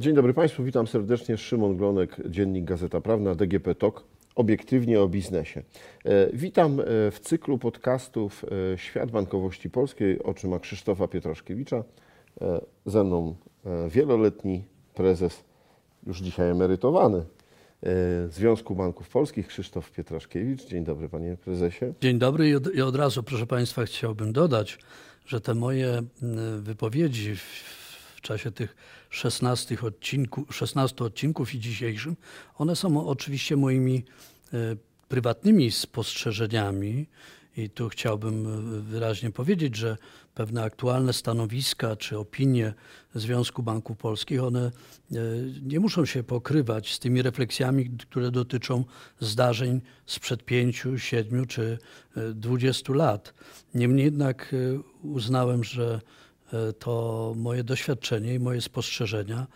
Dzień dobry Państwu, witam serdecznie. Szymon Glonek, Dziennik Gazeta Prawna, DGP TOK, obiektywnie o biznesie. E, Witam e, w cyklu podcastów e, Świat Bankowości Polskiej oczyma Krzysztofa Pietraszkiewicza. Ze mną wieloletni prezes, już dzisiaj emerytowany, Związku Banków Polskich Krzysztof Pietraszkiewicz. Dzień dobry Panie Prezesie. Dzień dobry i od, razu, proszę Państwa, chciałbym dodać, że te moje wypowiedzi w, w czasie tych 16 odcinków, 16 odcinków i dzisiejszym, one są oczywiście moimi e, prywatnymi spostrzeżeniami i tu chciałbym e, wyraźnie powiedzieć, że pewne aktualne stanowiska czy opinie Związku Banków Polskich, one e, nie muszą się pokrywać z tymi refleksjami, które dotyczą zdarzeń sprzed pięciu, siedmiu czy dwudziestu lat. Niemniej jednak uznałem, że to moje doświadczenie i moje spostrzeżenia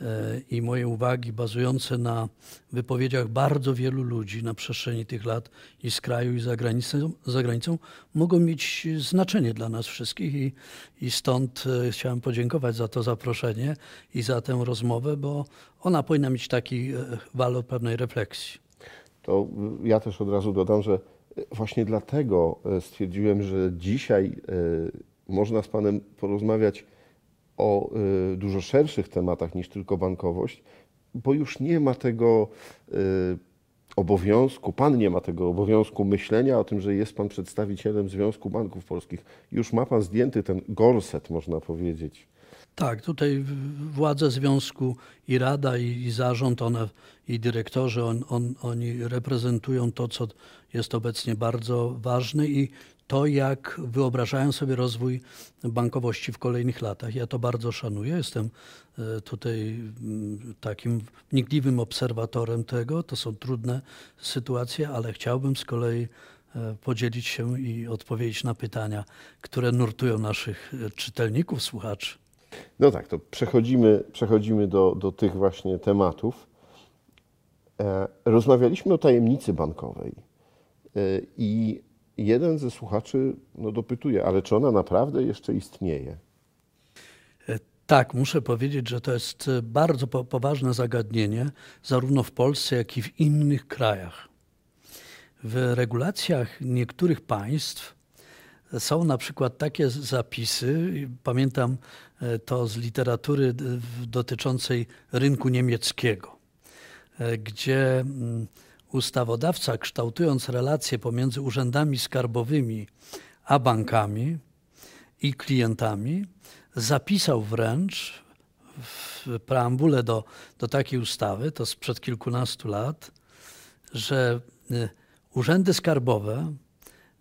e, i moje uwagi bazujące na wypowiedziach bardzo wielu ludzi na przestrzeni tych lat i z kraju, i za granicą, za granicą mogą mieć znaczenie dla nas wszystkich i, i stąd e, chciałem podziękować za to zaproszenie i za tę rozmowę, bo ona powinna mieć taki e, walor pewnej refleksji. To ja też od razu dodam, że właśnie dlatego stwierdziłem, że dzisiaj można z Panem porozmawiać o y, dużo szerszych tematach niż tylko bankowość, bo już nie ma tego y, obowiązku, Pan nie ma tego obowiązku myślenia o tym, że jest Pan przedstawicielem Związku Banków Polskich. Już ma Pan zdjęty ten gorset, można powiedzieć. Tak, tutaj władze związku i rada i, i zarząd, one i dyrektorzy, on, on, oni reprezentują to, co jest obecnie bardzo ważne i to, jak wyobrażają sobie rozwój bankowości w kolejnych latach. Ja to bardzo szanuję. Jestem e, tutaj mm, takim wnikliwym obserwatorem tego. To są trudne sytuacje, ale chciałbym z kolei e, podzielić się i odpowiedzieć na pytania, które nurtują naszych e, czytelników, słuchaczy. No tak, to przechodzimy, przechodzimy do, do tych właśnie tematów. Rozmawialiśmy o tajemnicy bankowej i jeden ze słuchaczy no, dopytuje, ale czy ona naprawdę jeszcze istnieje? Tak, muszę powiedzieć, że to jest e, bardzo po- poważne zagadnienie, zarówno w Polsce, jak i w innych krajach. W regulacjach niektórych państw są na przykład takie zapisy, pamiętam e, to z literatury dotyczącej rynku niemieckiego, e, gdzie mm, ustawodawca, kształtując relacje pomiędzy urzędami skarbowymi a bankami i klientami, zapisał wręcz w preambule do, do takiej ustawy, to sprzed kilkunastu lat, że y, urzędy skarbowe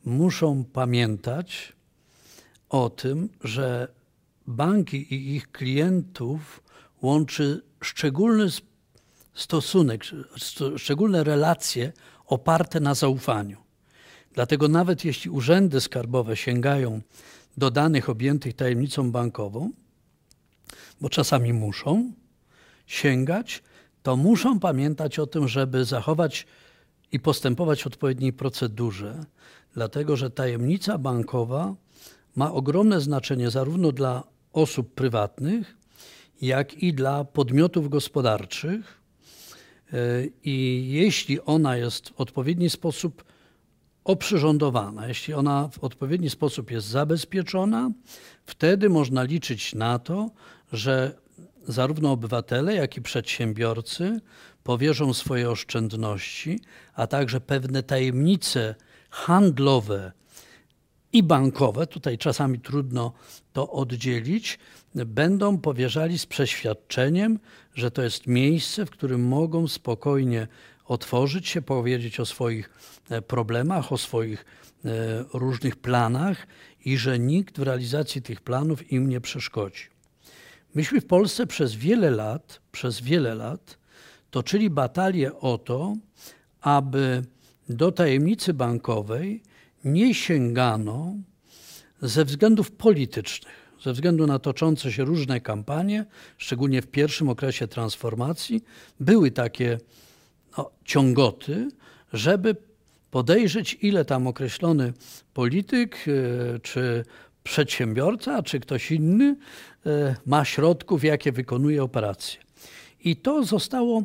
muszą pamiętać o tym, że banki i ich klientów łączy szczególny s- stosunek, st- szczególne relacje oparte na zaufaniu. Dlatego nawet jeśli urzędy skarbowe sięgają do danych objętych tajemnicą bankową, bo czasami muszą sięgać, to muszą pamiętać o tym, żeby zachować i postępować w odpowiedniej procedurze, dlatego że tajemnica bankowa ma ogromne znaczenie zarówno dla osób prywatnych, jak i dla podmiotów gospodarczych. E, I jeśli ona jest w odpowiedni sposób oprzyrządowana, jeśli ona w odpowiedni sposób jest zabezpieczona, wtedy można liczyć na to, że zarówno obywatele, jak i przedsiębiorcy powierzą swoje oszczędności, a także pewne tajemnice handlowe i bankowe, tutaj czasami trudno to oddzielić, będą powierzali z przeświadczeniem, że to jest miejsce, w którym mogą spokojnie otworzyć się, powiedzieć o swoich e, problemach, o swoich e, różnych planach i że nikt w realizacji tych planów im nie przeszkodzi. Myśmy w Polsce przez wiele lat, przez wiele lat toczyli batalię o to, aby do tajemnicy bankowej nie sięgano ze względów politycznych, ze względu na toczące się różne kampanie, szczególnie w pierwszym okresie transformacji, były takie no, ciągoty, żeby podejrzeć, ile tam określony polityk e, czy przedsiębiorca, czy ktoś inny e, ma środków, jakie wykonuje operacje. I to zostało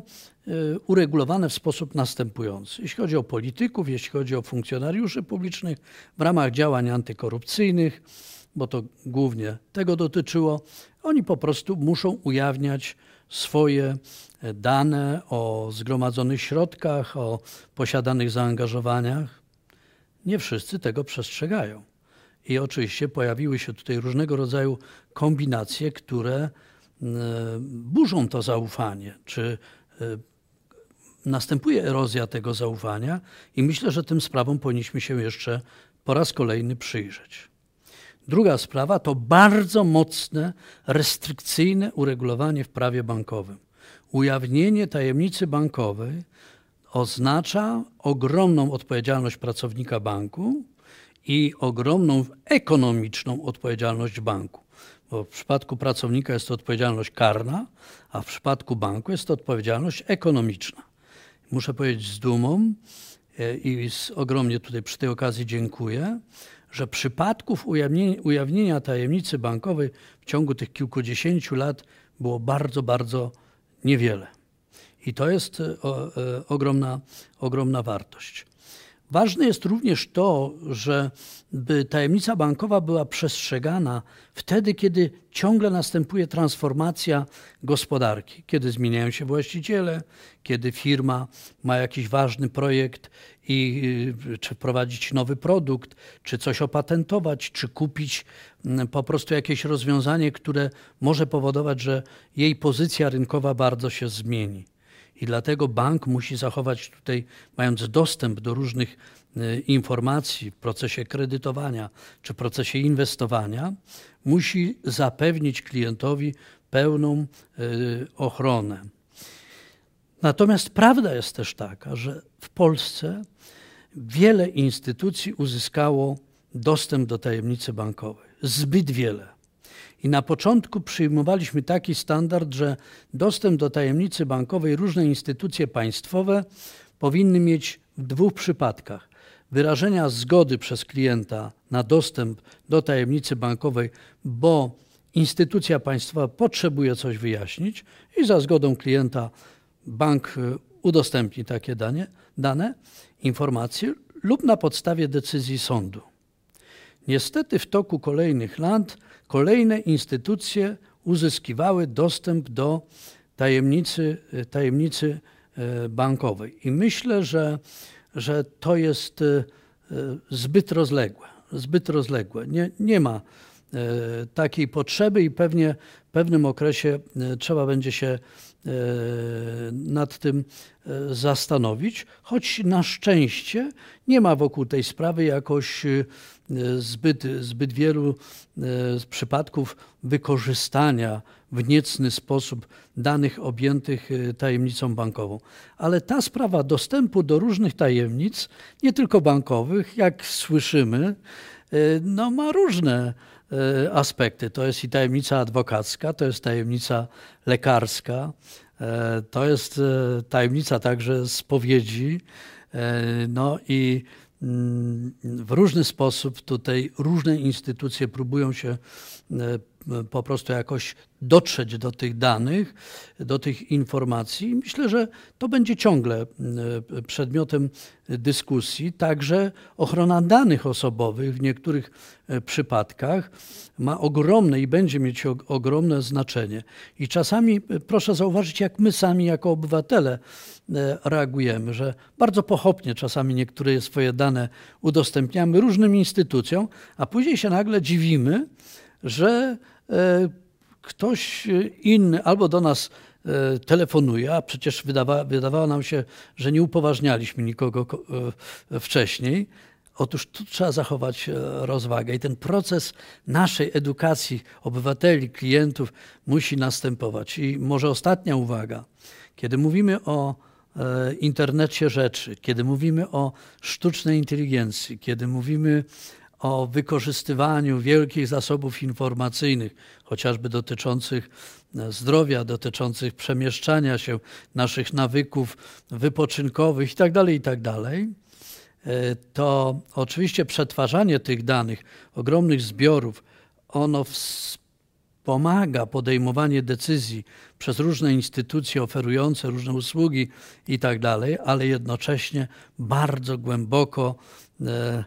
uregulowane w sposób następujący. Jeśli chodzi o polityków, jeśli chodzi o funkcjonariuszy publicznych, w ramach działań antykorupcyjnych, bo to głównie tego dotyczyło, oni po prostu muszą ujawniać swoje dane o zgromadzonych środkach, o posiadanych zaangażowaniach. Nie wszyscy tego przestrzegają. I oczywiście pojawiły się tutaj różnego rodzaju kombinacje, które e, burzą to zaufanie, czy e, następuje erozja tego zaufania i myślę, że tym sprawom powinniśmy się jeszcze po raz kolejny przyjrzeć. Druga sprawa to bardzo mocne, restrykcyjne uregulowanie w prawie bankowym. Ujawnienie tajemnicy bankowej oznacza ogromną odpowiedzialność pracownika banku i ogromną ekonomiczną odpowiedzialność banku. Bo w przypadku pracownika jest to odpowiedzialność karna, a w przypadku banku jest to odpowiedzialność ekonomiczna. Muszę powiedzieć z dumą e, i z, ogromnie tutaj przy tej okazji dziękuję, że przypadków ujawnienia, tajemnicy bankowej w ciągu tych kilkudziesięciu lat było bardzo, bardzo niewiele. I to jest e, e, ogromna, ogromna wartość. Ważne jest również to, żeby tajemnica bankowa była przestrzegana wtedy, kiedy ciągle następuje transformacja gospodarki, kiedy zmieniają się właściciele, kiedy firma ma jakiś ważny projekt i y, czy wprowadzić nowy produkt, czy coś opatentować, czy kupić mm, po prostu jakieś rozwiązanie, które może powodować, że jej pozycja rynkowa bardzo się zmieni. I dlatego bank musi zachować tutaj, mając dostęp do różnych y, informacji w procesie kredytowania czy procesie inwestowania, musi zapewnić klientowi pełną y, ochronę. Natomiast prawda jest też taka, że w Polsce wiele instytucji uzyskało dostęp do tajemnicy bankowej. Zbyt wiele. I na początku przyjmowaliśmy taki standard, że dostęp do tajemnicy bankowej różne instytucje państwowe powinny mieć w dwóch przypadkach: wyrażenia zgody przez klienta na dostęp do tajemnicy bankowej, bo instytucja państwowa potrzebuje coś wyjaśnić i za zgodą klienta bank y, udostępni takie dane, dane informacje lub na podstawie decyzji sądu. Niestety w toku kolejnych lat kolejne instytucje uzyskiwały dostęp do tajemnicy, tajemnicy e, bankowej. I myślę, że, że to jest e, zbyt rozległe. Zbyt rozległe. Nie, nie ma e, takiej potrzeby i pewnie w pewnym okresie trzeba będzie się nad tym zastanowić, choć na szczęście nie ma wokół tej sprawy jakoś zbyt, zbyt wielu e, przypadków wykorzystania w niecny sposób danych objętych e, tajemnicą bankową. Ale ta sprawa dostępu do różnych tajemnic, nie tylko bankowych, jak słyszymy, e, no, ma różne aspekty. To jest i tajemnica adwokacka, to jest tajemnica lekarska, to jest tajemnica także spowiedzi. No i w różny sposób tutaj różne instytucje próbują się e, po prostu jakoś dotrzeć do tych danych, do tych informacji. Myślę, że to będzie ciągle e, przedmiotem dyskusji. Także ochrona danych osobowych w niektórych e, przypadkach ma ogromne i będzie mieć ogromne znaczenie. I czasami proszę zauważyć, jak my sami jako obywatele reagujemy, że bardzo pochopnie czasami niektóre swoje dane udostępniamy różnym instytucjom, a później się nagle dziwimy, że e, ktoś inny albo do nas e, telefonuje, a przecież wydawa, wydawało nam się, że nie upoważnialiśmy nikogo e, wcześniej. Otóż tu trzeba zachować rozwagę i ten proces naszej edukacji obywateli, klientów musi następować. I może ostatnia uwaga. Kiedy mówimy o internecie rzeczy, kiedy mówimy o sztucznej inteligencji, kiedy mówimy o wykorzystywaniu wielkich zasobów informacyjnych, chociażby dotyczących e, zdrowia, dotyczących przemieszczania się, naszych nawyków wypoczynkowych itd., tak itd., tak e, to oczywiście przetwarzanie tych danych, ogromnych zbiorów, ono w pomaga podejmowanie decyzji przez różne instytucje oferujące różne usługi i tak dalej, ale jednocześnie bardzo głęboko e,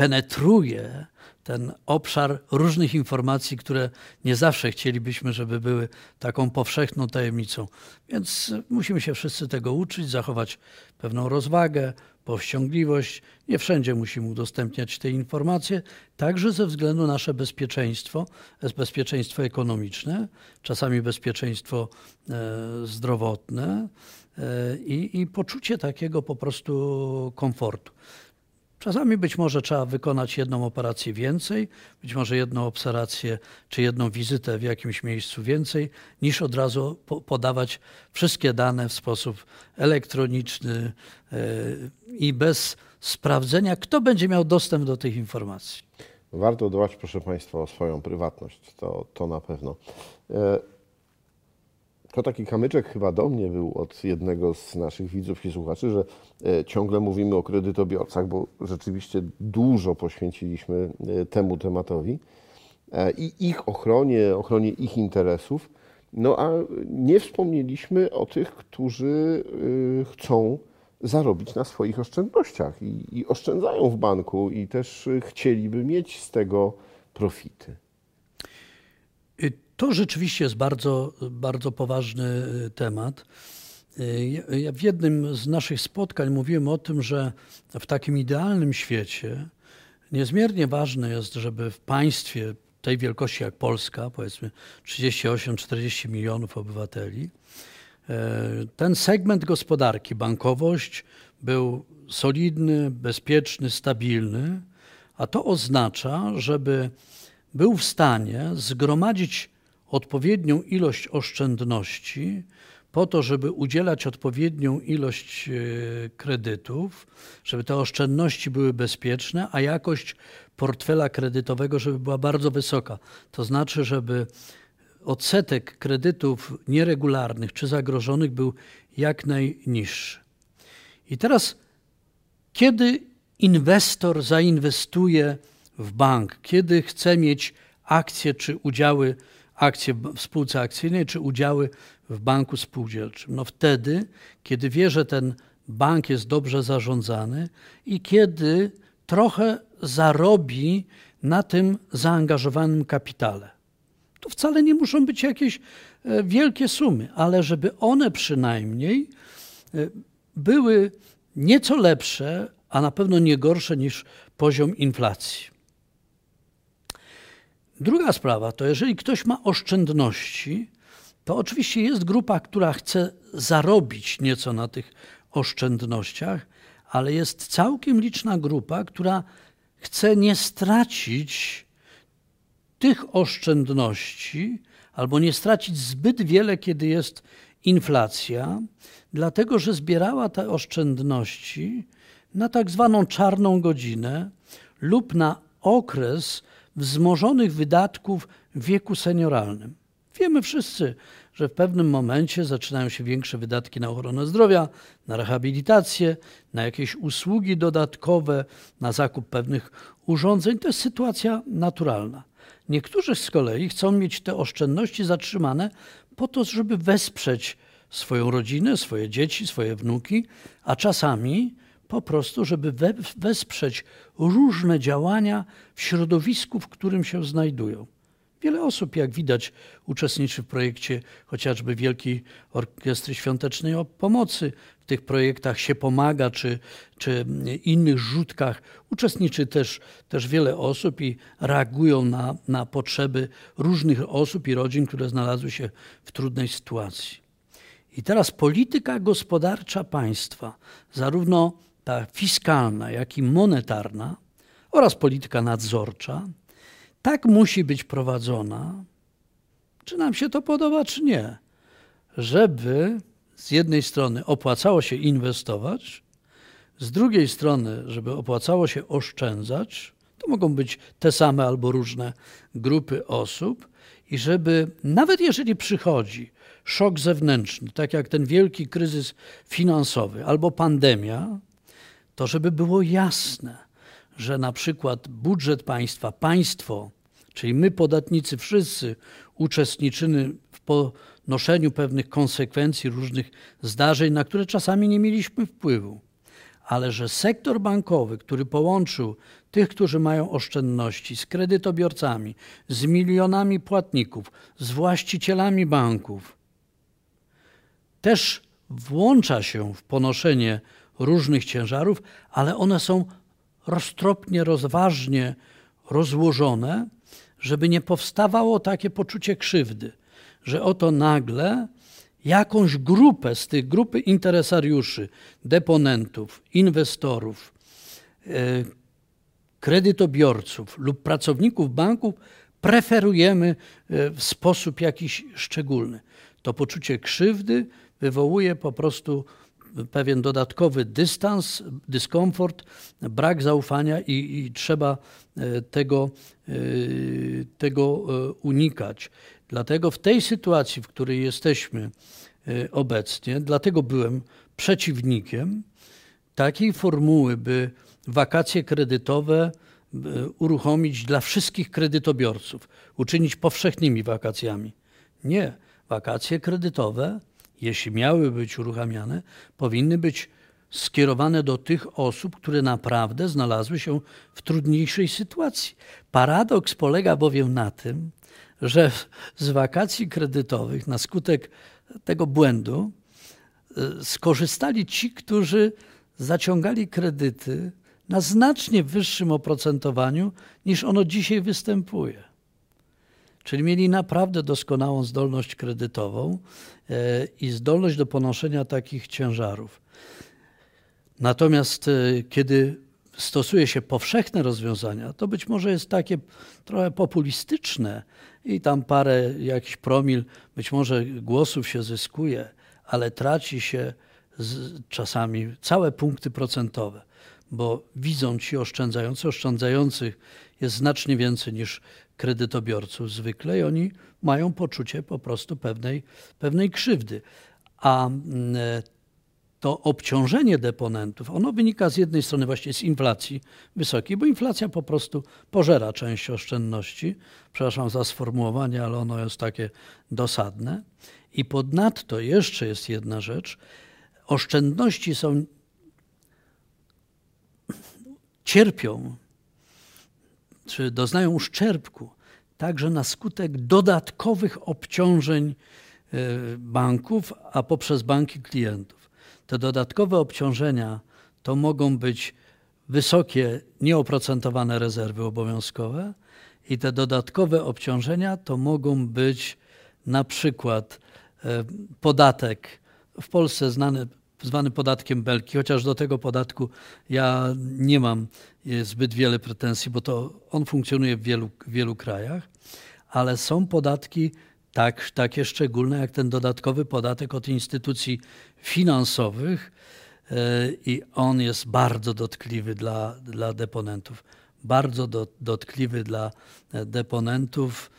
penetruje ten obszar różnych informacji, które nie zawsze chcielibyśmy, żeby były taką powszechną tajemnicą. Więc musimy się wszyscy tego uczyć, zachować pewną rozwagę, powściągliwość. Nie wszędzie musimy udostępniać te informacje, także ze względu na nasze bezpieczeństwo, bezpieczeństwo ekonomiczne, czasami bezpieczeństwo e, zdrowotne e, i, i poczucie takiego po prostu komfortu. Czasami być może trzeba wykonać jedną operację więcej, być może jedną obserwację czy jedną wizytę w jakimś miejscu więcej, niż od razu po podawać wszystkie dane w sposób elektroniczny yy, i bez sprawdzenia, kto będzie miał dostęp do tych informacji. Warto dbać, proszę Państwa, o swoją prywatność. To, to na pewno. To taki kamyczek chyba do mnie był od jednego z naszych widzów i słuchaczy, że e, ciągle mówimy o kredytobiorcach, bo rzeczywiście dużo poświęciliśmy e, temu tematowi e, i ich ochronie, ochronie ich interesów. No a nie wspomnieliśmy o tych, którzy chcą zarobić na swoich oszczędnościach i, i oszczędzają w banku i też chcieliby mieć z tego profity. To rzeczywiście jest bardzo, bardzo poważny y, temat. Y, ja w jednym z naszych spotkań mówiłem o tym, że w takim idealnym świecie niezmiernie ważne jest, żeby w państwie tej wielkości jak Polska, powiedzmy 38-40 milionów obywateli, e, ten segment gospodarki, bankowość, był solidny, bezpieczny, stabilny, a to oznacza, żeby był w stanie zgromadzić odpowiednią ilość oszczędności po to, żeby udzielać odpowiednią ilość e, kredytów, żeby te oszczędności były bezpieczne, a jakość portfela kredytowego, żeby była bardzo wysoka. To znaczy, żeby odsetek kredytów nieregularnych czy zagrożonych był jak najniższy. I teraz, kiedy inwestor zainwestuje w bank, kiedy chce mieć akcje czy udziały akcje w spółce akcyjnej czy udziały w banku spółdzielczym. No wtedy, kiedy wie, że ten bank jest dobrze zarządzany i kiedy trochę zarobi na tym zaangażowanym kapitale. To wcale nie muszą być jakieś e, wielkie sumy, ale żeby one przynajmniej e, były nieco lepsze, a na pewno nie gorsze niż poziom inflacji. Druga sprawa to, jeżeli ktoś ma oszczędności, to oczywiście jest grupa, która chce zarobić nieco na tych oszczędnościach, ale jest całkiem liczna grupa, która chce nie stracić tych oszczędności albo nie stracić zbyt wiele, kiedy jest inflacja, dlatego że zbierała te oszczędności na tak zwaną czarną godzinę lub na okres, wzmożonych wydatków w wieku senioralnym. Wiemy wszyscy, że w pewnym momencie zaczynają się większe wydatki na ochronę zdrowia, na rehabilitację, na jakieś usługi dodatkowe, na zakup pewnych urządzeń. To jest sytuacja naturalna. Niektórzy z kolei chcą mieć te oszczędności zatrzymane po to, żeby wesprzeć swoją rodzinę, swoje dzieci, swoje wnuki, a czasami po prostu, żeby we, wesprzeć różne działania w środowisku, w którym się znajdują. Wiele osób, jak widać, uczestniczy w projekcie chociażby Wielkiej Orkiestry Świątecznej Pomocy. W tych projektach się pomaga, czy, czy innych rzutkach. Uczestniczy też, też wiele osób i reagują na, na potrzeby różnych osób i rodzin, które znalazły się w trudnej sytuacji. I teraz polityka gospodarcza państwa, zarówno ta fiskalna, jak i monetarna oraz polityka nadzorcza, tak musi być prowadzona, czy nam się to podoba, czy nie, żeby z jednej strony opłacało się inwestować, z drugiej strony, żeby opłacało się oszczędzać, to mogą być te same albo różne grupy osób, i żeby nawet jeżeli przychodzi szok zewnętrzny, tak jak ten wielki kryzys finansowy albo pandemia, to żeby było jasne, że na przykład budżet państwa, państwo Czyli my, podatnicy, wszyscy uczestniczymy w ponoszeniu pewnych konsekwencji różnych zdarzeń, na które czasami nie mieliśmy wpływu. Ale że sektor bankowy, który połączył tych, którzy mają oszczędności, z kredytobiorcami, z milionami płatników, z właścicielami banków, też włącza się w ponoszenie różnych ciężarów, ale one są roztropnie, rozważnie rozłożone, żeby nie powstawało takie poczucie krzywdy, że oto nagle jakąś grupę z tych grupy interesariuszy, deponentów, inwestorów, e, kredytobiorców lub pracowników banków preferujemy e, w sposób jakiś szczególny. To poczucie krzywdy wywołuje po prostu pewien dodatkowy dystans, dyskomfort, brak zaufania i, i trzeba e, tego, e, tego unikać. Dlatego w tej sytuacji, w której jesteśmy obecnie, dlatego byłem przeciwnikiem takiej formuły, by wakacje kredytowe e, uruchomić dla wszystkich kredytobiorców, uczynić powszechnymi wakacjami. Nie. Wakacje kredytowe, jeśli miały być uruchamiane, powinny być skierowane do tych osób, które naprawdę znalazły się w trudniejszej sytuacji. Paradoks polega bowiem na tym, że z wakacji kredytowych na skutek tego błędu e, skorzystali ci, którzy zaciągali kredyty na znacznie wyższym oprocentowaniu niż ono dzisiaj występuje. Czyli mieli naprawdę doskonałą zdolność kredytową e, i zdolność do ponoszenia takich ciężarów. Natomiast e, kiedy stosuje się powszechne rozwiązania, to być może jest takie trochę populistyczne i tam parę, jakiś promil, być może głosów się zyskuje, ale traci się czasami całe punkty procentowe bo widzą ci oszczędzający, oszczędzających jest znacznie więcej niż kredytobiorców zwykle i oni mają poczucie po prostu pewnej, pewnej krzywdy. A mm, to obciążenie deponentów, ono wynika z jednej strony właśnie z inflacji wysokiej, bo inflacja po prostu pożera część oszczędności. Przepraszam za sformułowanie, ale ono jest takie dosadne. I ponadto jeszcze jest jedna rzecz. Oszczędności są cierpią, czy doznają uszczerbku, także na skutek dodatkowych obciążeń e, banków, a poprzez banki klientów. Te dodatkowe obciążenia to mogą być wysokie, nieoprocentowane rezerwy obowiązkowe i te dodatkowe obciążenia to mogą być na przykład e, podatek w Polsce znany zwany podatkiem Belki, chociaż do tego podatku ja nie mam e, zbyt wiele pretensji, bo to on funkcjonuje w wielu, wielu krajach, ale są podatki tak, takie szczególne, jak ten dodatkowy podatek od instytucji finansowych e, i on jest bardzo dotkliwy dla, dla deponentów. Bardzo do, dotkliwy dla e, deponentów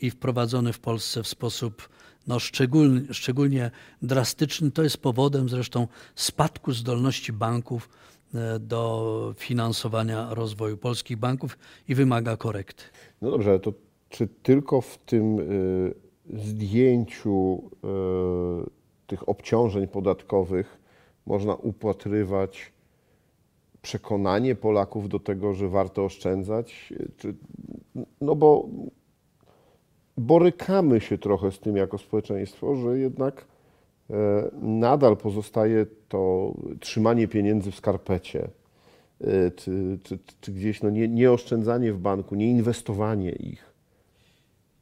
i wprowadzony w Polsce w sposób no szczególnie, szczególnie drastyczny. To jest powodem zresztą spadku zdolności banków e, do finansowania rozwoju polskich banków i wymaga korekty. No dobrze, ale to czy tylko w tym y, zdjęciu y, tych obciążeń podatkowych można upatrywać przekonanie Polaków do tego, że warto oszczędzać? Czy, no bo borykamy się trochę z tym jako społeczeństwo, że jednak e, nadal pozostaje to trzymanie pieniędzy w skarpecie, e, czy, czy, czy gdzieś no nie, nie oszczędzanie w banku, nie inwestowanie ich.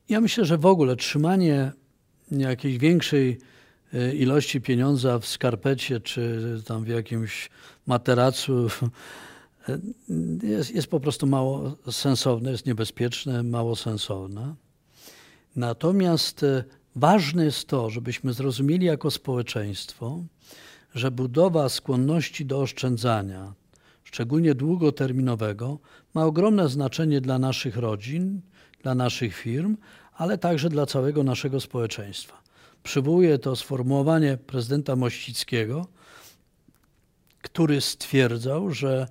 Ja myślę, że w ogóle trzymanie jakiejś większej e, ilości pieniądza w skarpecie, czy tam w jakimś materacu jest, jest po prostu mało sensowne, jest niebezpieczne, mało sensowne. Natomiast e, ważne jest to, żebyśmy zrozumieli jako społeczeństwo, że budowa skłonności do oszczędzania, szczególnie długoterminowego, ma ogromne znaczenie dla naszych rodzin, dla naszych firm, ale także dla całego naszego społeczeństwa. Przywołuję to sformułowanie prezydenta Mościckiego, który stwierdzał, że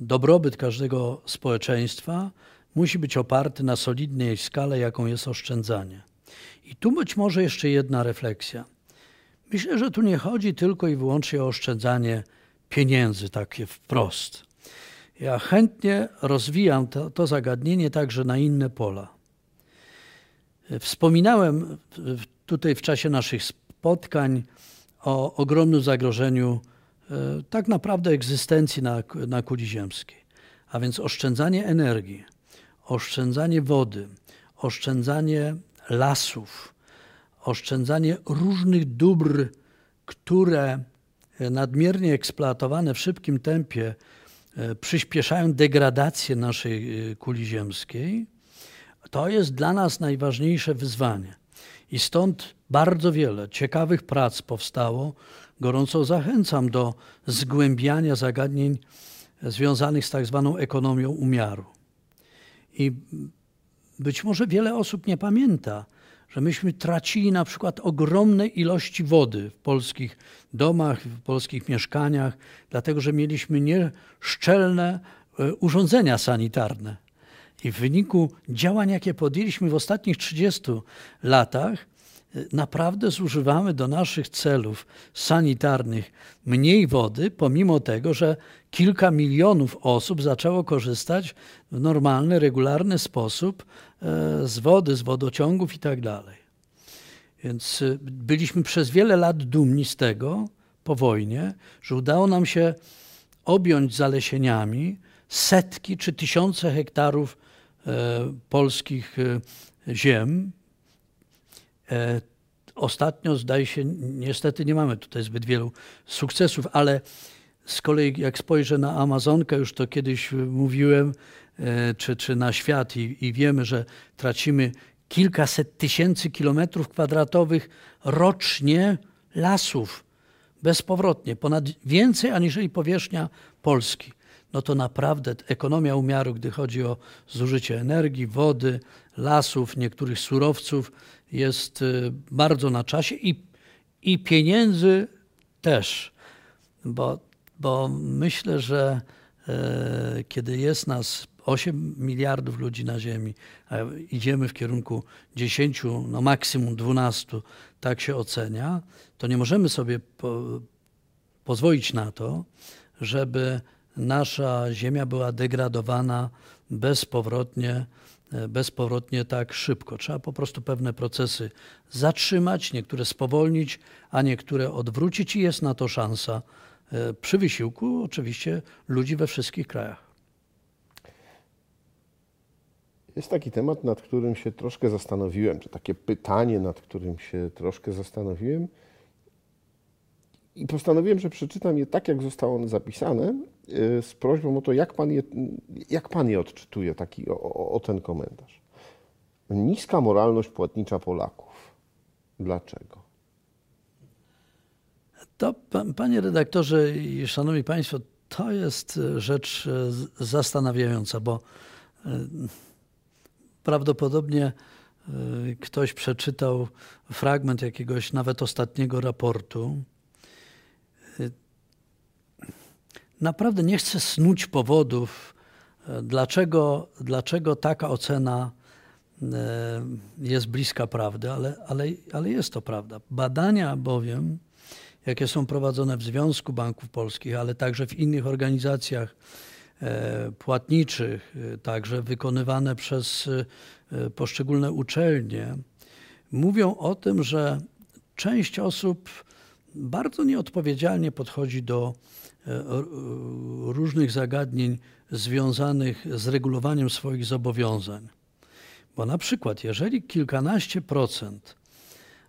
dobrobyt każdego społeczeństwa musi być oparty na solidnej skale, jaką jest oszczędzanie. I tu być może jeszcze jedna refleksja. Myślę, że tu nie chodzi tylko i wyłącznie o oszczędzanie pieniędzy, takie wprost. Ja chętnie rozwijam to, to zagadnienie także na inne pola. Wspominałem tutaj w czasie naszych spotkań o ogromnym zagrożeniu e, tak naprawdę egzystencji na, na kuli ziemskiej. A więc oszczędzanie energii, oszczędzanie wody, oszczędzanie lasów, oszczędzanie różnych dóbr, które nadmiernie eksploatowane w szybkim tempie e, przyspieszają degradację naszej e, kuli ziemskiej, to jest dla nas najważniejsze wyzwanie. I stąd bardzo wiele ciekawych prac powstało. Gorąco zachęcam do zgłębiania zagadnień związanych z tak zwaną ekonomią umiaru. I być może wiele osób nie pamięta, że myśmy tracili na przykład ogromne ilości wody w polskich domach, w polskich mieszkaniach, dlatego że mieliśmy nieszczelne e, urządzenia sanitarne. I w wyniku działań, jakie podjęliśmy w ostatnich 30 latach, naprawdę zużywamy do naszych celów sanitarnych mniej wody, pomimo tego, że kilka milionów osób zaczęło korzystać w normalny, regularny sposób e, z wody, z wodociągów itd. Tak Więc e, byliśmy przez wiele lat dumni z tego po wojnie, że udało nam się objąć zalesieniami setki czy tysiące hektarów e, polskich ziem, ostatnio zdaje się, niestety nie mamy tutaj zbyt wielu sukcesów, ale z kolei jak spojrzę na Amazonkę, już to kiedyś mówiłem, e, czy, czy na świat i, i wiemy, że tracimy kilkaset tysięcy kilometrów kwadratowych rocznie lasów bezpowrotnie, ponad więcej aniżeli powierzchnia Polski. No to naprawdę ekonomia umiaru, gdy chodzi o zużycie energii, wody, lasów, niektórych surowców, jest y, bardzo na czasie i, i pieniędzy też, bo, bo myślę, że e, kiedy jest nas 8 miliardów ludzi na Ziemi, a idziemy w kierunku 10, no maksimum 12, tak się ocenia, to nie możemy sobie po, pozwolić na to, żeby nasza Ziemia była degradowana bezpowrotnie bezpowrotnie tak szybko. Trzeba po prostu pewne procesy zatrzymać, niektóre spowolnić, a niektóre odwrócić i jest na to szansa e, przy wysiłku oczywiście ludzi we wszystkich krajach. Jest taki temat, nad którym się troszkę zastanowiłem, czy takie pytanie, nad którym się troszkę zastanowiłem. I postanowiłem, że przeczytam je tak, jak zostało one zapisane, z prośbą o to, jak pan je, jak pan je odczytuje, taki, o, o ten komentarz. Niska moralność płatnicza Polaków. Dlaczego? To, panie redaktorze i szanowni państwo, to jest rzecz e, zastanawiająca, bo prawdopodobnie ktoś przeczytał fragment jakiegoś nawet ostatniego raportu naprawdę nie chcę snuć powodów, e, dlaczego, dlaczego taka ocena e, jest bliska prawdy, ale, ale, ale jest to prawda. Badania bowiem, jakie są prowadzone w Związku Banków Polskich, ale także w innych organizacjach e, płatniczych, także wykonywane przez poszczególne uczelnie, mówią o tym, że część osób bardzo nieodpowiedzialnie podchodzi do E, różnych zagadnień związanych z regulowaniem swoich zobowiązań. Bo na przykład, jeżeli kilkanaście procent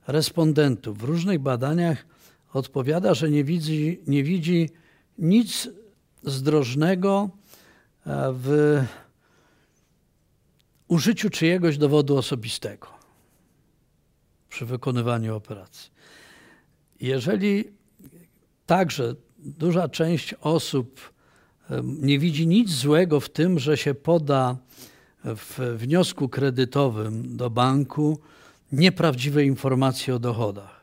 respondentów w różnych badaniach odpowiada, że nie widzi, nie widzi nic zdrożnego e, w użyciu czyjegoś dowodu osobistego przy wykonywaniu operacji. Jeżeli także duża część osób nie widzi nic złego w tym, że się poda w wniosku kredytowym do banku nieprawdziwe informacje o dochodach.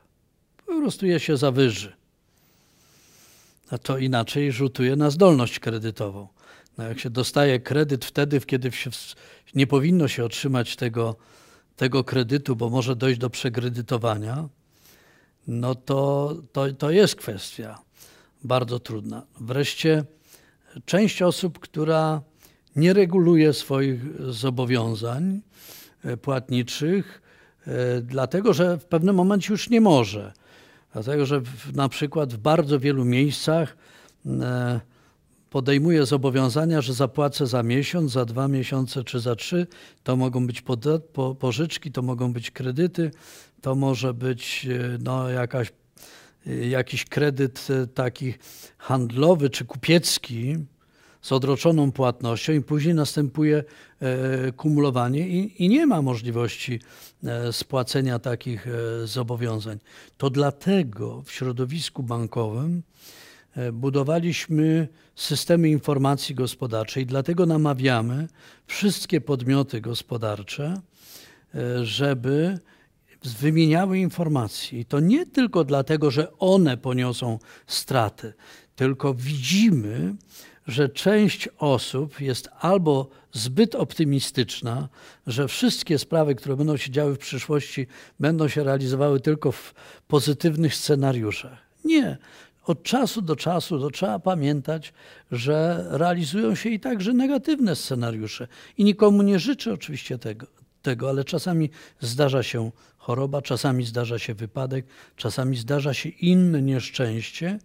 Po prostu je się zawyży. A to inaczej rzutuje na zdolność kredytową. No jak się dostaje kredyt wtedy, kiedy się nie powinno się otrzymać tego, tego kredytu, bo może dojść do przekredytowania, no to, to, to jest kwestia bardzo trudna. Wreszcie część osób, która nie reguluje swoich zobowiązań e, płatniczych, e, dlatego że w pewnym momencie już nie może. Dlatego, że w, na przykład w bardzo wielu miejscach e, podejmuje zobowiązania, że zapłacę za miesiąc, za dwa miesiące czy za trzy. To mogą być po, pożyczki, to mogą być kredyty, to może być no, jakaś, jakiś kredyt taki handlowy czy kupiecki, z odroczoną płatnością i później następuje e, kumulowanie i, i nie ma możliwości e, spłacenia takich e, zobowiązań. To dlatego w środowisku bankowym budowaliśmy systemy informacji gospodarczej, dlatego namawiamy wszystkie podmioty gospodarcze, żeby wymieniały informacje. I to nie tylko dlatego, że one poniosą straty, tylko widzimy, że część osób jest albo zbyt optymistyczna, że wszystkie sprawy, które będą się działy w przyszłości, będą się realizowały tylko w pozytywnych scenariuszach. Nie. Od czasu do czasu to trzeba pamiętać, że realizują się i także negatywne scenariusze. I nikomu nie życzę oczywiście tego, tego, ale czasami zdarza się choroba, czasami zdarza się wypadek, czasami zdarza się inne nieszczęście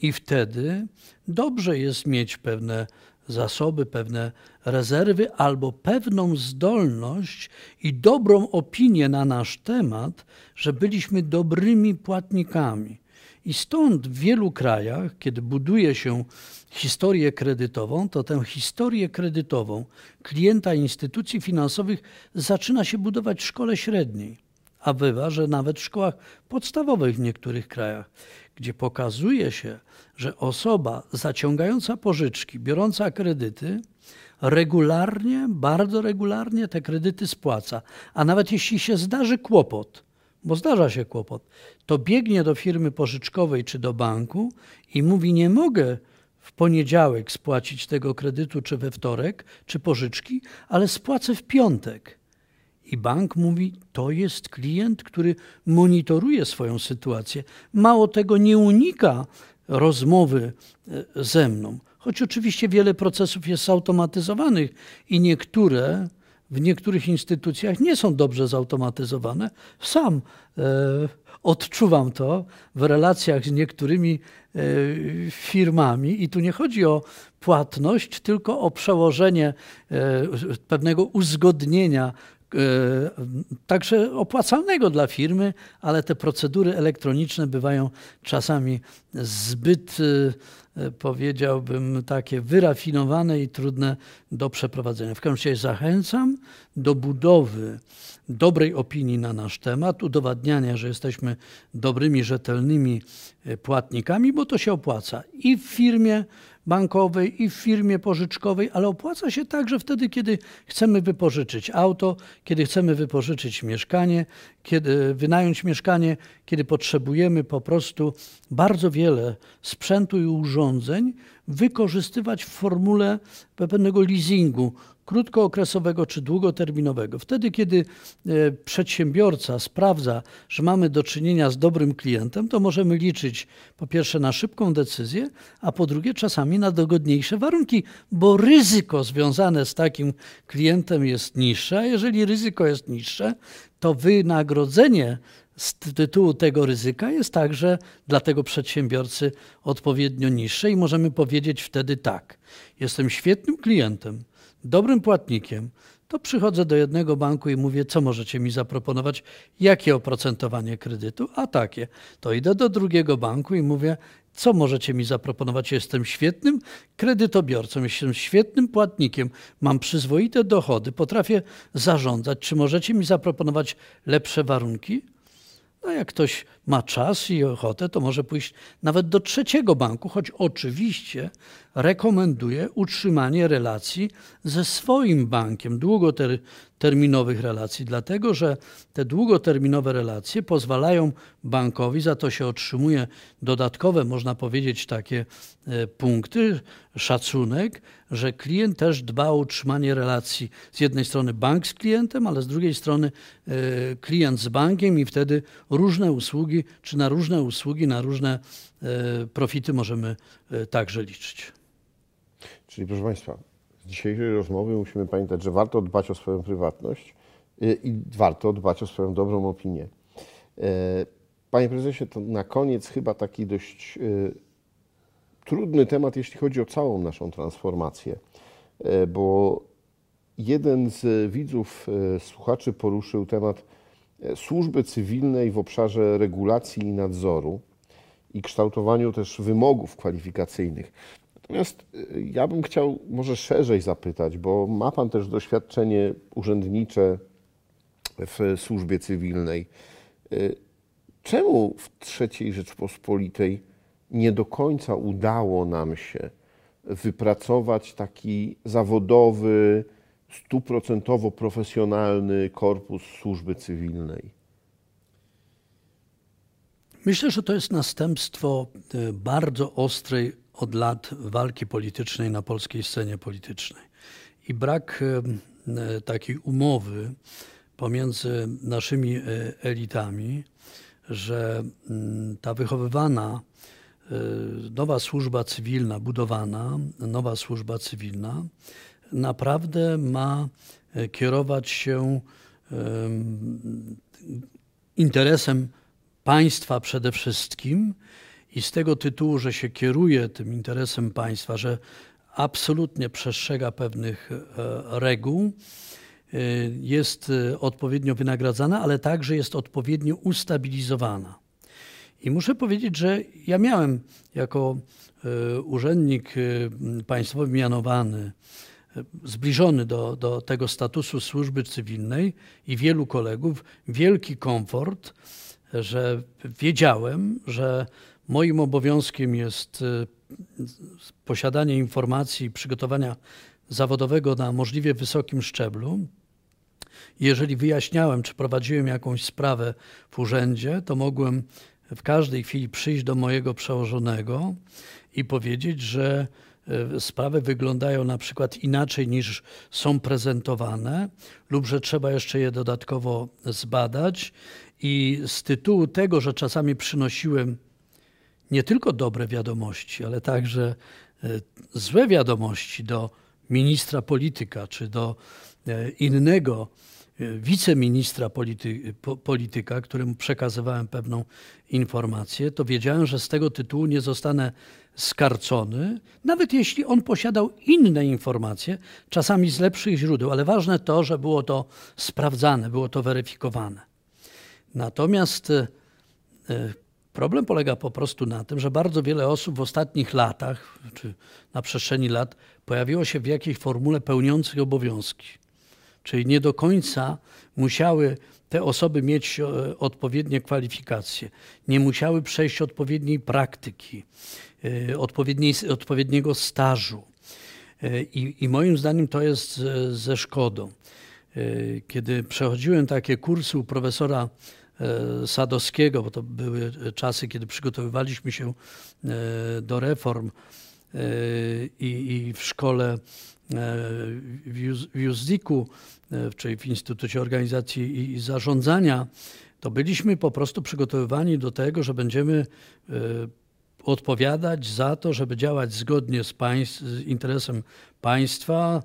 i wtedy dobrze jest mieć pewne zasoby, pewne rezerwy albo pewną zdolność i dobrą opinię na nasz temat, że byliśmy dobrymi płatnikami. I stąd w wielu krajach, kiedy buduje się historię kredytową, to tę historię kredytową klienta instytucji finansowych zaczyna się budować w szkole średniej, a bywa, że nawet w szkołach podstawowych w niektórych krajach gdzie pokazuje się, że osoba zaciągająca pożyczki, biorąca kredyty, regularnie, bardzo regularnie te kredyty spłaca. A nawet jeśli się zdarzy kłopot, bo zdarza się kłopot, to biegnie do firmy pożyczkowej czy do banku i mówi: Nie mogę w poniedziałek spłacić tego kredytu, czy we wtorek, czy pożyczki, ale spłacę w piątek. I bank mówi, to jest klient, który monitoruje swoją sytuację. Mało tego, nie unika rozmowy e, ze mną. Choć oczywiście wiele procesów jest zautomatyzowanych i niektóre w niektórych instytucjach nie są dobrze zautomatyzowane. Sam e, odczuwam to w relacjach z niektórymi e, firmami i tu nie chodzi o płatność, tylko o przełożenie e, pewnego uzgodnienia także opłacalnego dla firmy, ale te procedury elektroniczne bywają czasami zbyt, e, powiedziałbym, takie wyrafinowane i trudne do przeprowadzenia. W każdym razie zachęcam do budowy dobrej opinii na nasz temat, udowadniania, że jesteśmy dobrymi, rzetelnymi e, płatnikami, bo to się opłaca i w firmie, bankowej i w firmie pożyczkowej, ale opłaca się także wtedy, kiedy chcemy wypożyczyć auto, kiedy chcemy wypożyczyć mieszkanie, kiedy wynająć mieszkanie, kiedy potrzebujemy po prostu bardzo wiele sprzętu i urządzeń wykorzystywać w formule pewnego leasingu, krótkookresowego czy długoterminowego. Wtedy, kiedy e, przedsiębiorca sprawdza, że mamy do czynienia z dobrym klientem, to możemy liczyć po pierwsze na szybką decyzję, a po drugie czasami na dogodniejsze warunki, bo ryzyko związane z takim klientem jest niższe, a jeżeli ryzyko jest niższe, to wynagrodzenie z tytułu tego ryzyka jest także dla tego przedsiębiorcy odpowiednio niższe i możemy powiedzieć wtedy tak: jestem świetnym klientem, dobrym płatnikiem, to przychodzę do jednego banku i mówię, co możecie mi zaproponować, jakie oprocentowanie kredytu, a takie. To idę do drugiego banku i mówię, co możecie mi zaproponować? Jestem świetnym kredytobiorcą, jestem świetnym płatnikiem, mam przyzwoite dochody, potrafię zarządzać. Czy możecie mi zaproponować lepsze warunki? No jak ktoś ma czas i ochotę, to może pójść nawet do trzeciego banku, choć oczywiście rekomenduje utrzymanie relacji ze swoim bankiem, długoterminowych relacji, dlatego że te długoterminowe relacje pozwalają bankowi, za to się otrzymuje dodatkowe, można powiedzieć, takie e, punkty, szacunek, że klient też dba o utrzymanie relacji z jednej strony bank z klientem, ale z drugiej strony e, klient z bankiem i wtedy różne usługi, czy na różne usługi, na różne e, profity możemy także liczyć. Czyli proszę Państwa, z dzisiejszej rozmowy musimy pamiętać, że warto dbać o swoją prywatność y, i warto dbać o swoją dobrą opinię. E, panie prezesie, to na koniec chyba taki dość y, trudny temat, jeśli chodzi o całą naszą transformację, e, bo jeden z widzów, e, słuchaczy poruszył temat służby cywilnej w obszarze regulacji i nadzoru i kształtowaniu też wymogów kwalifikacyjnych. Natomiast y, ja bym chciał może szerzej zapytać, bo ma Pan też doświadczenie urzędnicze w służbie cywilnej. Y, czemu w III Rzeczpospolitej nie do końca udało nam się wypracować taki zawodowy, stuprocentowo profesjonalny korpus służby cywilnej? Myślę, że to jest następstwo y, bardzo ostrej od lat walki politycznej na polskiej scenie politycznej. I brak e, takiej umowy pomiędzy naszymi e, elitami, że mm, ta wychowywana e, nowa służba cywilna, budowana nowa służba cywilna, naprawdę ma kierować się interesem państwa przede wszystkim i z tego tytułu, że się kieruje tym interesem państwa, że absolutnie przestrzega pewnych e, reguł, e, jest e, odpowiednio wynagradzana, ale także jest odpowiednio ustabilizowana. I muszę powiedzieć, że ja miałem jako urzędnik państwowy mianowany, zbliżony do, do tego statusu służby cywilnej i wielu kolegów, wielki komfort, że wiedziałem, że Moim obowiązkiem jest y, posiadanie informacji i przygotowania zawodowego na możliwie wysokim szczeblu. Jeżeli wyjaśniałem, czy prowadziłem jakąś sprawę w urzędzie, to mogłem w każdej chwili przyjść do mojego przełożonego i powiedzieć, że y, sprawy wyglądają na przykład inaczej niż są prezentowane, lub że trzeba jeszcze je dodatkowo zbadać. I z tytułu tego, że czasami przynosiłem nie tylko dobre wiadomości, ale także e, złe wiadomości do ministra polityka czy do e, innego e, wiceministra polity, polityka, któremu przekazywałem pewną informację, to wiedziałem, że z tego tytułu nie zostanę skarcony, nawet jeśli on posiadał inne informacje, czasami z lepszych źródeł, ale ważne to, że było to sprawdzane, było to weryfikowane. Natomiast Problem polega po prostu na tym, że bardzo wiele osób w ostatnich latach, czy na przestrzeni lat, pojawiło się w jakiejś formule pełniących obowiązki. Czyli nie do końca musiały te osoby mieć e, odpowiednie kwalifikacje, nie musiały przejść odpowiedniej praktyki, e, odpowiedniej, odpowiedniego stażu. E, I, I moim zdaniem to jest ze szkodą. Kiedy przechodziłem takie kursy u profesora Sadowskiego, bo to były czasy, kiedy przygotowywaliśmy się e, do reform e, i, i w szkole w Juzdiku, czyli w Instytucie Organizacji i Zarządzania, to byliśmy po prostu przygotowywani do tego, że będziemy odpowiadać za to, żeby działać zgodnie z, państw, z interesem państwa,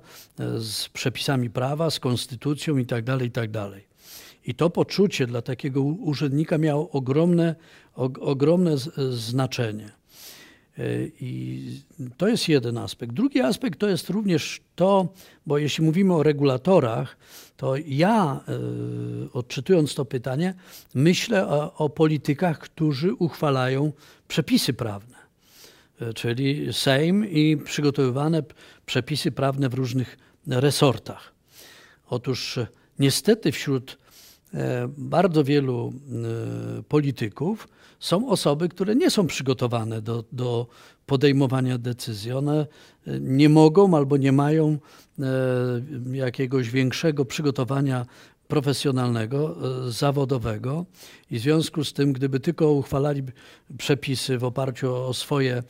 z przepisami prawa, z konstytucją itd. Tak itd. I to poczucie dla takiego urzędnika miało ogromne, ogromne znaczenie. E, I to jest jeden aspekt. Drugi aspekt to jest również to, bo jeśli mówimy o regulatorach, to ja, e, odczytując to pytanie, myślę o, o politykach, którzy uchwalają przepisy prawne, e, czyli Sejm i przygotowywane przepisy prawne w różnych resortach. Otóż niestety wśród bardzo wielu e, polityków są osoby, które nie są przygotowane do, do podejmowania decyzji. One nie mogą albo nie mają jakiegoś większego przygotowania profesjonalnego, zawodowego i w związku z tym, gdyby tylko uchwalali przepisy w oparciu o swoje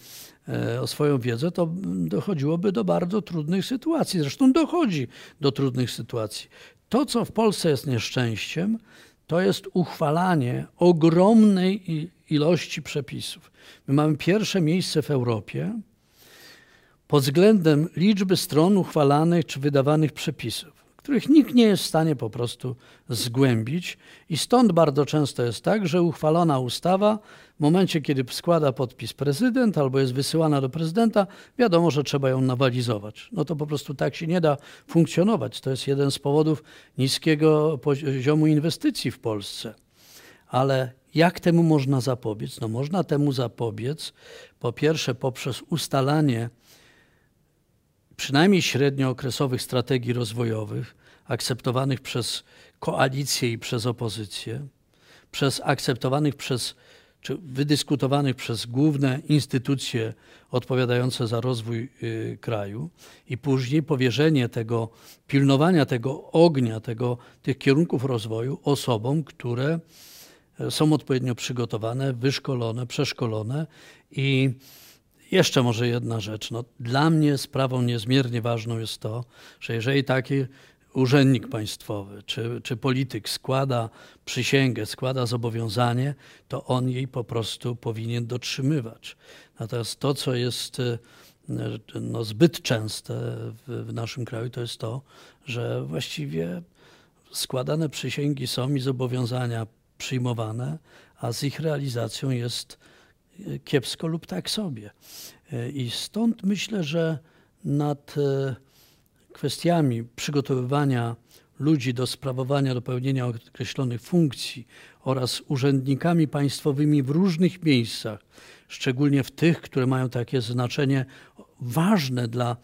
E, o swoją wiedzę, to dochodziłoby do bardzo trudnych sytuacji. Zresztą dochodzi do trudnych sytuacji. To, co w Polsce jest nieszczęściem, to jest uchwalanie ogromnej ilości przepisów. My mamy pierwsze miejsce w Europie pod względem liczby stron uchwalanych czy wydawanych przepisów których nikt nie jest w stanie po prostu zgłębić. I stąd bardzo często jest tak, że uchwalona ustawa momencie, kiedy składa podpis prezydent albo jest wysyłana do prezydenta, wiadomo, że trzeba ją nawalizować. No to po prostu tak się nie da funkcjonować. To jest jeden z powodów niskiego poziomu inwestycji w Polsce. Ale jak temu można zapobiec? No można temu zapobiec po pierwsze poprzez ustalanie przynajmniej średniookresowych strategii rozwojowych, akceptowanych przez koalicję i przez opozycję, przez akceptowanych przez czy wydyskutowanych przez główne instytucje odpowiadające za rozwój y, kraju i później powierzenie tego, pilnowania tego ognia, tego, tych kierunków rozwoju osobom, które e, są odpowiednio przygotowane, wyszkolone, przeszkolone i jeszcze może jedna rzecz. No, dla mnie sprawą niezmiernie ważną jest to, że jeżeli taki urzędnik państwowy czy, czy polityk składa przysięgę, składa zobowiązanie, to on jej po prostu powinien dotrzymywać. Natomiast to, co jest e, no, zbyt częste w, w naszym kraju, to jest to, że właściwie składane przysięgi są i zobowiązania przyjmowane, a z ich realizacją jest kiepsko lub tak sobie. E, I stąd myślę, że nad e, kwestiami przygotowywania ludzi do sprawowania, do pełnienia określonych funkcji oraz urzędnikami państwowymi w różnych miejscach, szczególnie w tych, które mają takie znaczenie ważne dla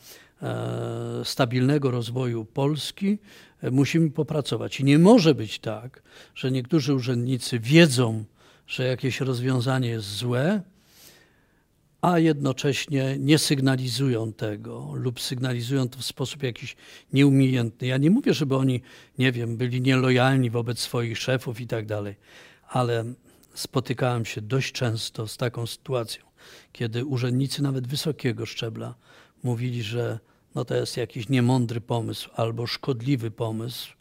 e, stabilnego rozwoju Polski, musimy popracować. I nie może być tak, że niektórzy urzędnicy wiedzą, że jakieś rozwiązanie jest złe, a jednocześnie nie sygnalizują tego lub sygnalizują to w sposób jakiś nieumiejętny. Ja nie mówię, żeby oni, nie wiem, byli nielojalni wobec swoich szefów i tak dalej, ale spotykałem się dość często z taką sytuacją, kiedy urzędnicy nawet wysokiego szczebla mówili, że no to jest jakiś niemądry pomysł albo szkodliwy pomysł,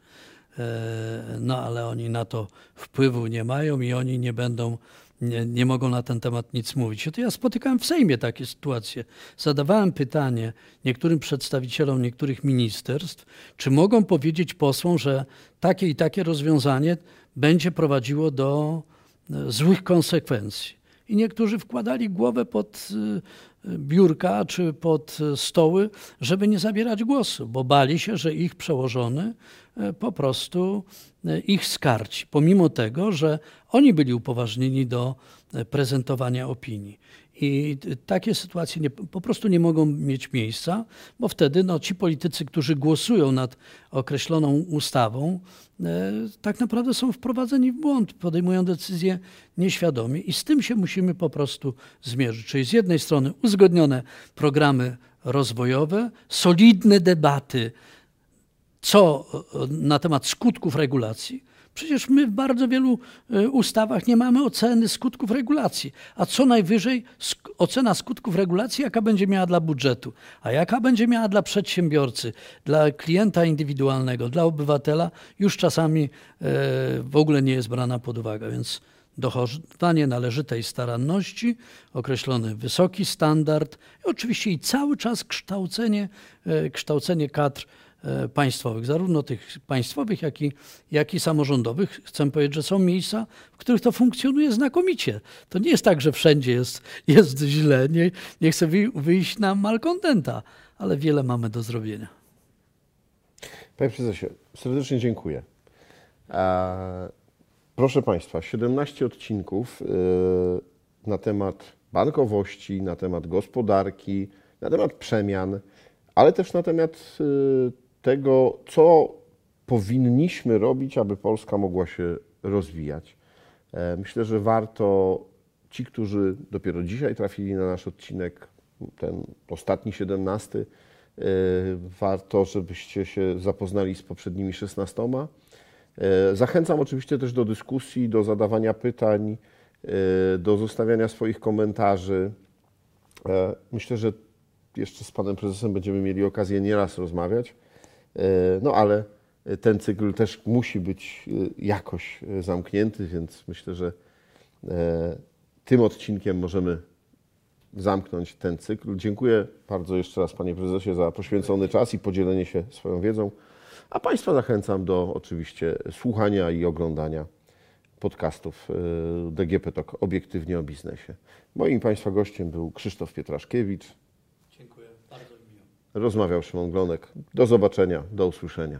e, no ale oni na to wpływu nie mają i oni nie będą nie, nie mogą na ten temat nic mówić. To ja spotykałem w Sejmie takie sytuacje. Zadawałem pytanie niektórym przedstawicielom niektórych ministerstw, czy mogą powiedzieć posłom, że takie i takie rozwiązanie będzie prowadziło do e, złych konsekwencji. I niektórzy wkładali głowę pod e, biurka czy pod stoły, żeby nie zabierać głosu, bo bali się, że ich przełożony e, po prostu ich skarci, pomimo tego, że oni byli upoważnieni do e, prezentowania opinii. I takie sytuacje nie, po prostu nie mogą mieć miejsca, bo wtedy no, ci politycy, którzy głosują nad określoną ustawą, e, tak naprawdę są wprowadzeni w błąd, podejmują decyzje nieświadomie i z tym się musimy po prostu zmierzyć. Czyli z jednej strony uzgodnione programy rozwojowe, solidne debaty co e, na temat skutków regulacji. Przecież my w bardzo wielu e, ustawach nie mamy oceny skutków regulacji, a co najwyżej ocena skutków regulacji, jaka będzie miała dla budżetu, a jaka będzie miała dla przedsiębiorcy, dla klienta indywidualnego, dla obywatela, już czasami e, w ogóle nie jest brana pod uwagę. Więc dochowanie należytej staranności, określony wysoki standard, i oczywiście i cały czas kształcenie, kształcenie kadr E, państwowych, zarówno tych państwowych, jak i, jak i samorządowych. Chcę powiedzieć, że są miejsca, w których to funkcjonuje znakomicie. To nie jest tak, że wszędzie jest, jest źle, nie, nie chcę wyjść na malkontenta, ale wiele mamy do zrobienia. Panie prezesie, serdecznie dziękuję. Proszę Państwa, 17 odcinków e, na temat bankowości, na temat gospodarki, na temat przemian, ale też na temat e, tego, co powinniśmy robić, aby Polska mogła się rozwijać. E, Myślę, że warto ci, którzy dopiero dzisiaj trafili na nasz odcinek, ten ostatni 17, e, warto, żebyście się zapoznali z poprzednimi 16. E, Zachęcam oczywiście też do dyskusji, do zadawania pytań, do zostawiania swoich komentarzy. Myślę, że jeszcze z panem prezesem będziemy mieli okazję nieraz rozmawiać, no ale ten cykl też musi być e, jakoś e, zamknięty, więc myślę, że e, tym odcinkiem możemy zamknąć ten cykl. Dziękuję bardzo jeszcze raz panie prezesie za poświęcony czas i podzielenie się swoją wiedzą. A Państwa zachęcam do oczywiście słuchania i oglądania podcastów e, DGP Talk obiektywnie o biznesie. Moim Państwa gościem był Krzysztof Pietraszkiewicz. Dziękuję, bardzo mi miło. Rozmawiał Szymon Glonek. Do zobaczenia, do usłyszenia.